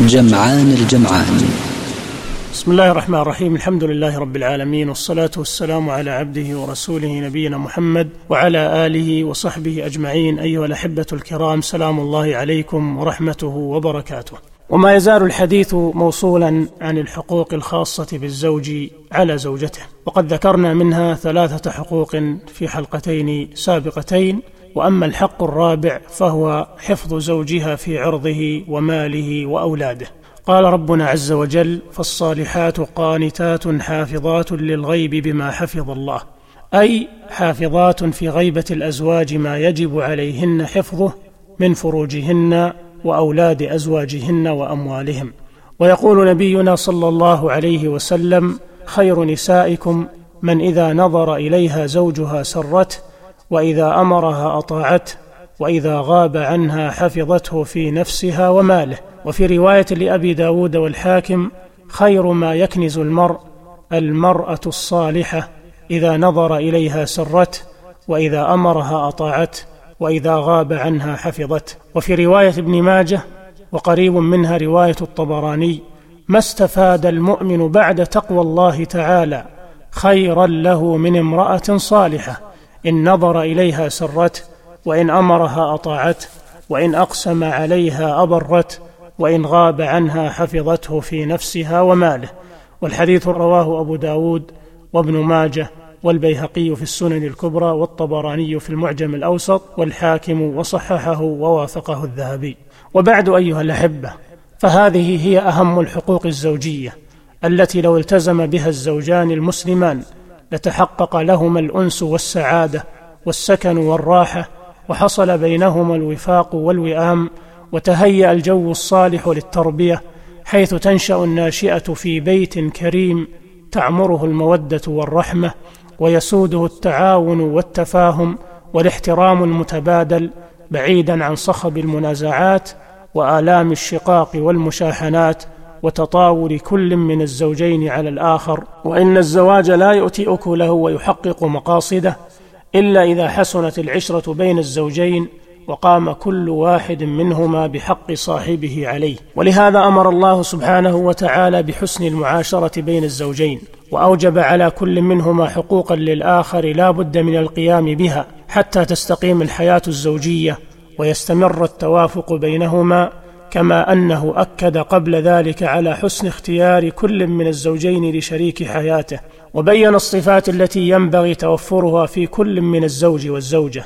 جمعان الجمعان. بسم الله الرحمن الرحيم. الحمد لله رب العالمين والصلاة والسلام على عبده ورسوله نبينا محمد وعلى آله وصحبه أجمعين. أيها الأحبة الكرام سلام الله عليكم ورحمته وبركاته. وما يزال الحديث موصولا عن الحقوق الخاصة بالزوج على زوجته. وقد ذكرنا منها ثلاثة حقوق في حلقتين سابقتين. وأما الحق الرابع فهو حفظ زوجها في عرضه وماله وأولاده. قال ربنا عز وجل فالصالحات قانتات حافظات للغيب بما حفظ الله. أي حافظات في غيبة الأزواج ما يجب عليهن حفظه من فروجهن وأولاد أزواجهن وأموالهم. ويقول نبينا صلى الله عليه وسلم خير نسائكم من إذا نظر إليها زوجها سرته وإذا أمرها أطاعته وإذا غاب عنها حفظته في نفسها وماله. وفي رواية لأبي داود والحاكم خير ما يكنز المرء المرأة الصالحة إذا نظر إليها سرته وإذا أمرها أطاعته وإذا غاب عنها حفظته. وفي رواية ابن ماجه وقريب منها رواية الطبراني ما استفاد المؤمن بعد تقوى الله تعالى خيرا له من امرأة صالحة. إن نظر إليها سرته وإن أمرها اطاعته وإن أقسم عليها ابرته وإن غاب عنها حفظته في نفسها وماله. والحديث رواه أبو داود وابن ماجه والبيهقي في السنن الكبرى والطبراني في المعجم الأوسط والحاكم وصححه ووافقه الذهبي. وبعد أيها الأحبة فهذه هي أهم الحقوق الزوجية التي لو التزم بها الزوجان المسلمان لتحقق لهما الأنس والسعادة والسكن والراحة وحصل بينهما الوفاق والوئام وتهيأ الجو الصالح للتربية حيث تنشأ الناشئة في بيت كريم تعمره المودة والرحمة ويسوده التعاون والتفاهم والاحترام المتبادل بعيدا عن صخب المنازعات وآلام الشقاق والمشاحنات وتطاول كل من الزوجين على الآخر. وإن الزواج لا يؤتي أكله ويحقق مقاصده إلا إذا حسنت العشرة بين الزوجين وقام كل واحد منهما بحق صاحبه عليه. ولهذا أمر الله سبحانه وتعالى بحسن المعاشرة بين الزوجين وأوجب على كل منهما حقوقا للآخر لا بد من القيام بها حتى تستقيم الحياة الزوجية ويستمر التوافق بينهما كما أنه أكد قبل ذلك على حسن اختيار كل من الزوجين لشريك حياته وبين الصفات التي ينبغي توفرها في كل من الزوج والزوجة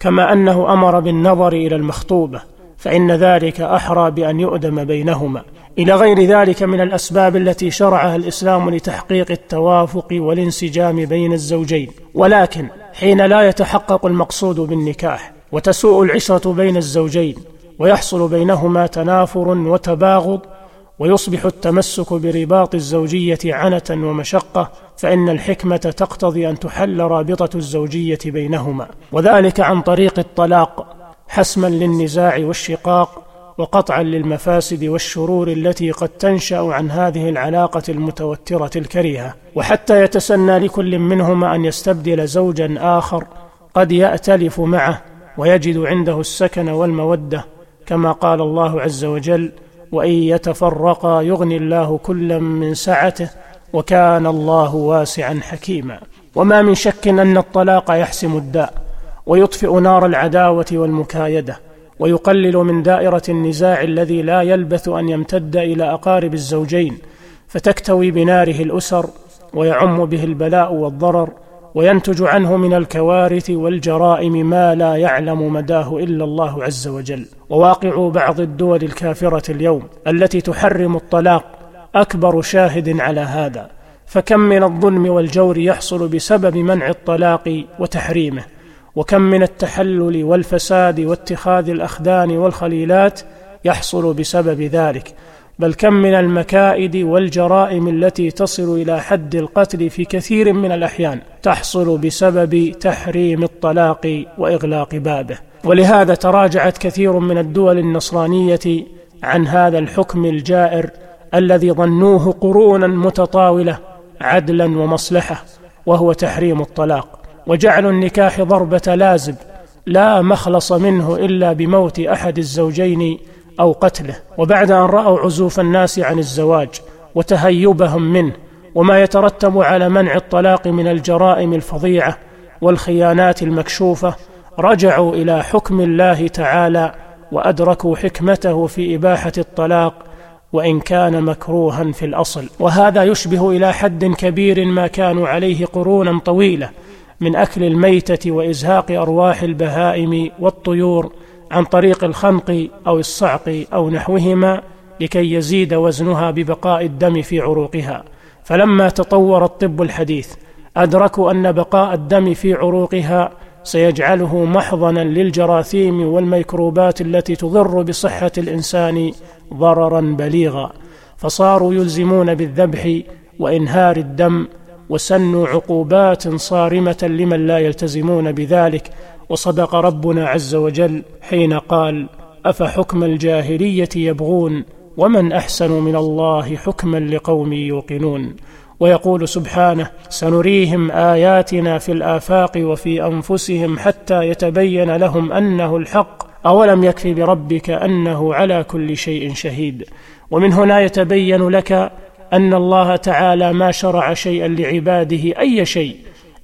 كما أنه أمر بالنظر إلى المخطوبة فإن ذلك أحرى بأن يؤدم بينهما. إلى غير ذلك من الأسباب التي شرعها الإسلام لتحقيق التوافق والانسجام بين الزوجين. ولكن حين لا يتحقق المقصود بالنكاح وتسوء العشرة بين الزوجين ويحصل بينهما تنافر وتباغض ويصبح التمسك برباط الزوجية عنة ومشقة فإن الحكمة تقتضي أن تحل رابطة الزوجية بينهما. وذلك عن طريق الطلاق حسما للنزاع والشقاق وقطعا للمفاسد والشرور التي قد تنشأ عن هذه العلاقة المتوترة الكريهة. وحتى يتسنى لكل منهما أن يستبدل زوجا آخر قد يأتلف معه ويجد عنده السكن والمودة كما قال الله عز وجل وإن يتفرقا يغني الله كلا من سعته وكان الله واسعا حكيما. وما من شك أن الطلاق يحسم الداء ويطفئ نار العداوة والمكايدة ويقلل من دائرة النزاع الذي لا يلبث أن يمتد إلى أقارب الزوجين فتكتوي بناره الأسر ويعم به البلاء والضرر وينتج عنه من الكوارث والجرائم ما لا يعلم مداه إلا الله عز وجل. وواقع بعض الدول الكافرة اليوم التي تحرم الطلاق أكبر شاهد على هذا. فكم من الظلم والجور يحصل بسبب منع الطلاق وتحريمه. وكم من التحلل والفساد واتخاذ الأخدان والخليلات يحصل بسبب ذلك. بل كم من المكائد والجرائم التي تصل إلى حد القتل في كثير من الأحيان تحصل بسبب تحريم الطلاق وإغلاق بابه. ولهذا تراجعت كثير من الدول النصرانية عن هذا الحكم الجائر الذي ظنوه قرونا متطاولة عدلا ومصلحة وهو تحريم الطلاق. وجعل النكاح ضربة لازب لا مخلص منه إلا بموت أحد الزوجين أو قتله وبعد أن رأوا عزوف الناس عن الزواج وتهيبهم منه وما يترتب على منع الطلاق من الجرائم الفظيعة والخيانات المكشوفة رجعوا إلى حكم الله تعالى وأدركوا حكمته في إباحة الطلاق وإن كان مكروها في الأصل. وهذا يشبه إلى حد كبير ما كانوا عليه قرونا طويلة من أكل الميتة وإزهاق أرواح البهائم والطيور عن طريق الخنق أو الصعق أو نحوهما لكي يزيد وزنها ببقاء الدم في عروقها. فلما تطور الطب الحديث أدركوا أن بقاء الدم في عروقها سيجعله محضنا للجراثيم والميكروبات التي تضر بصحة الإنسان ضررا بليغا. فصاروا يلزمون بالذبح وإنهار الدم وسنوا عقوبات صارمة لمن لا يلتزمون بذلك وصدق ربنا عز وجل حين قال أفحكم الجاهلية يبغون ومن أحسن من الله حكما لقوم يوقنون؟ ويقول سبحانه سنريهم آياتنا في الآفاق وفي أنفسهم حتى يتبين لهم أنه الحق أولم يكف بربك أنه على كل شيء شهيد. ومن هنا يتبين لك أن الله تعالى ما شرع شيئا لعباده أي شيء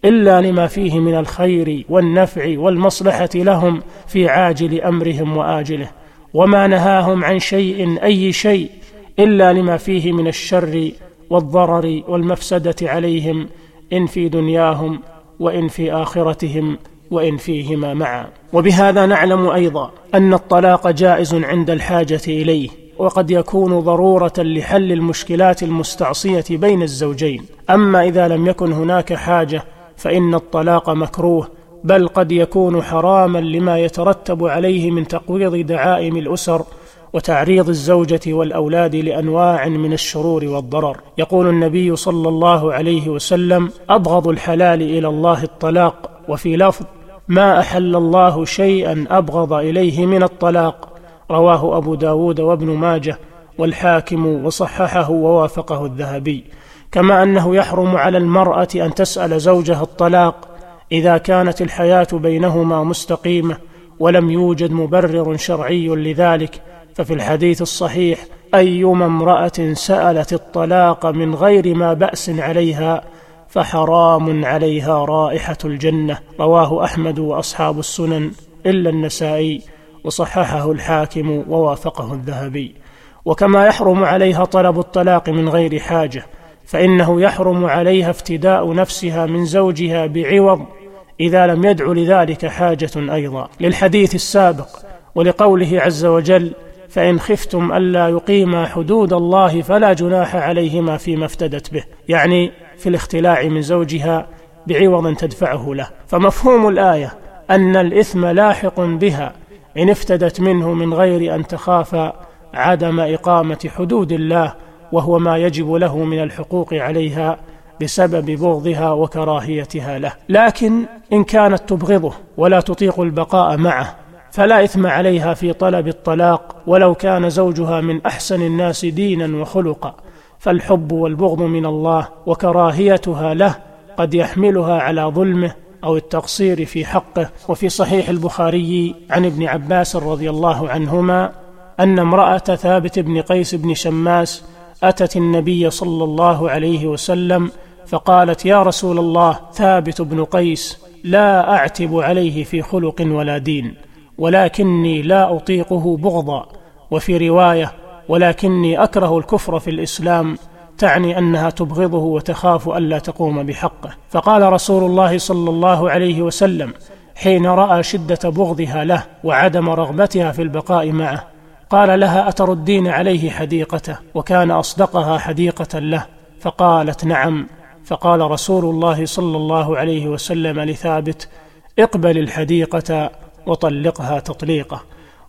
إلا لما فيه من الخير والنفع والمصلحة لهم في عاجل أمرهم وآجله. وما نهاهم عن شيء أي شيء إلا لما فيه من الشر والضرر والمفسدة عليهم إن في دنياهم وإن في آخرتهم وإن فيهما معا. وبهذا نعلم أيضا أن الطلاق جائز عند الحاجة إليه وقد يكون ضرورة لحل المشكلات المستعصية بين الزوجين. أما إذا لم يكن هناك حاجة فإن الطلاق مكروه بل قد يكون حراما لما يترتب عليه من تقويض دعائم الأسر وتعريض الزوجة والأولاد لأنواع من الشرور والضرر. يقول النبي صلى الله عليه وسلم أبغض الحلال إلى الله الطلاق وفي لفظ ما أحل الله شيئا أبغض إليه من الطلاق. رواه أبو داود وابن ماجه والحاكم وصححه ووافقه الذهبي. كما أنه يحرم على المرأة أن تسأل زوجها الطلاق إذا كانت الحياة بينهما مستقيمة ولم يوجد مبرر شرعي لذلك ففي الحديث الصحيح أيما امرأة سألت الطلاق من غير ما بأس عليها فحرام عليها رائحة الجنة رواه أحمد وأصحاب السنن إلا النسائي وصححه الحاكم ووافقه الذهبي. وكما يحرم عليها طلب الطلاق من غير حاجة فإنه يحرم عليها افتداء نفسها من زوجها بعوض إذا لم يدع لذلك حاجة أيضا. للحديث السابق ولقوله عز وجل فإن خفتم ألا يقيما حدود الله فلا جناح عليهما فيما افتدت به. يعني في الاختلاع من زوجها بعوض تدفعه له. فمفهوم الآية أن الإثم لاحق بها إن افتدت منه من غير أن تخاف عدم إقامة حدود الله وهو ما يجب له من الحقوق عليها بسبب بغضها وكراهيتها له. لكن إن كانت تبغضه ولا تطيق البقاء معه فلا إثم عليها في طلب الطلاق ولو كان زوجها من أحسن الناس دينا وخلقا. فالحب والبغض من الله وكراهيتها له قد يحملها على ظلمه أو التقصير في حقه. وفي صحيح البخاري عن ابن عباس رضي الله عنهما أن امرأة ثابت بن قيس بن شماس أتت النبي صلى الله عليه وسلم فقالت يا رسول الله ثابت بن قيس لا أعتب عليه في خلق ولا دين ولكني لا أطيقه بغضا وفي رواية ولكني أكره الكفر في الإسلام تعني أنها تبغضه وتخاف الا تقوم بحقه. فقال رسول الله صلى الله عليه وسلم حين رأى شدة بغضها له وعدم رغبتها في البقاء معه قال لها اتردين عليه حديقته وكان أصدقها حديقة له؟ فقالت نعم. فقال رسول الله صلى الله عليه وسلم لثابت اقبل الحديقة وطلقها تطليقه.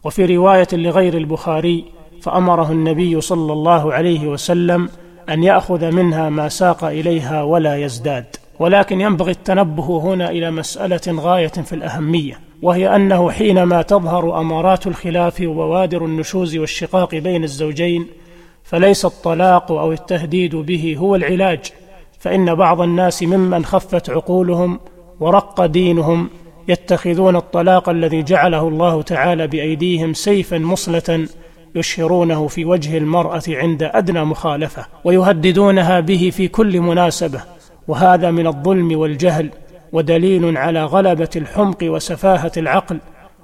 وفي رواية لغير البخاري فأمره النبي صلى الله عليه وسلم أن يأخذ منها ما ساق إليها ولا يزداد. ولكن ينبغي التنبه هنا إلى مسألة غاية في الأهمية. وهي أنه حينما تظهر أمارات الخلاف وبوادر النشوز والشقاق بين الزوجين فليس الطلاق أو التهديد به هو العلاج فإن بعض الناس ممن خفت عقولهم ورق دينهم يتخذون الطلاق الذي جعله الله تعالى بأيديهم سيفا مصله يشهرونه في وجه المرأة عند أدنى مخالفة ويهددونها به في كل مناسبة وهذا من الظلم والجهل. ودليل على غلبة الحمق وسفاهة العقل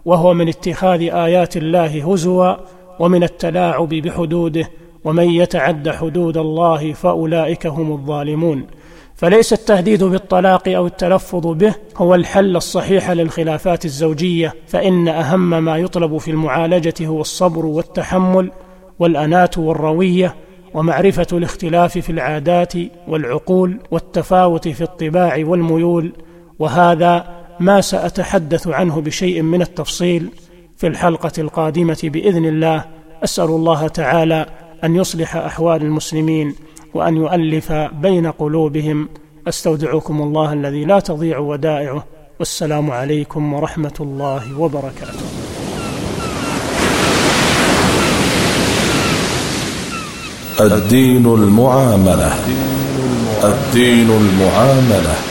وهو من اتخاذ آيات الله هزوا ومن التلاعب بحدوده ومن يتعد حدود الله فأولئك هم الظالمون. فليس التهديد بالطلاق أو التلفظ به هو الحل الصحيح للخلافات الزوجية فإن أهم ما يطلب في المعالجة هو الصبر والتحمل والاناه والروية ومعرفة الاختلاف في العادات والعقول والتفاوت في الطباع والميول وهذا ما سأتحدث عنه بشيء من التفصيل في الحلقة القادمة بإذن الله. أسأل الله تعالى أن يصلح أحوال المسلمين وأن يؤلف بين قلوبهم. أستودعكم الله الذي لا تضيع ودائعه. والسلام عليكم ورحمة الله وبركاته. الدين المعاملة. الدين المعاملة.